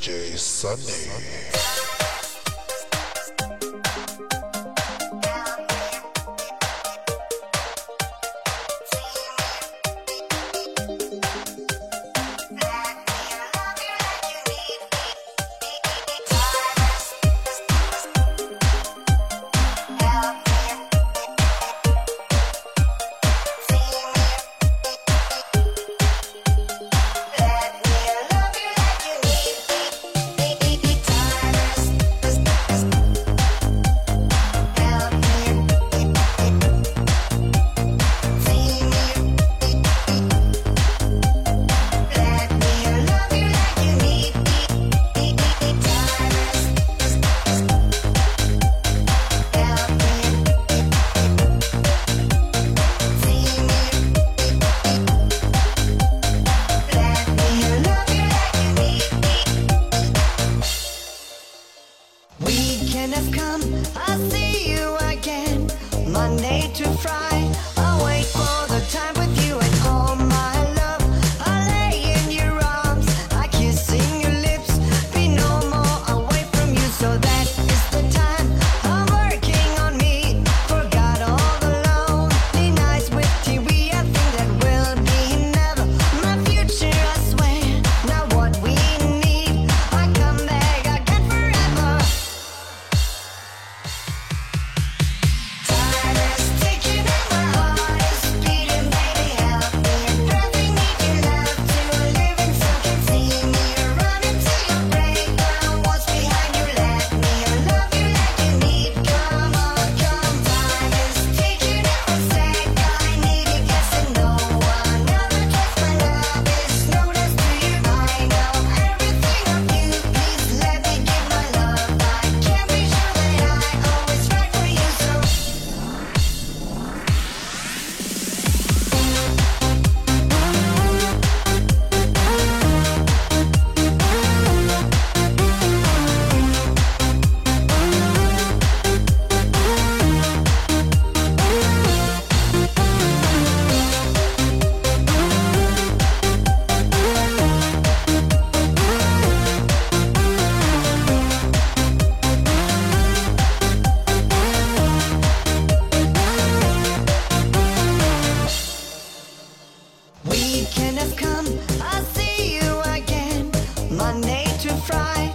DJ Sunny. Monday Weekend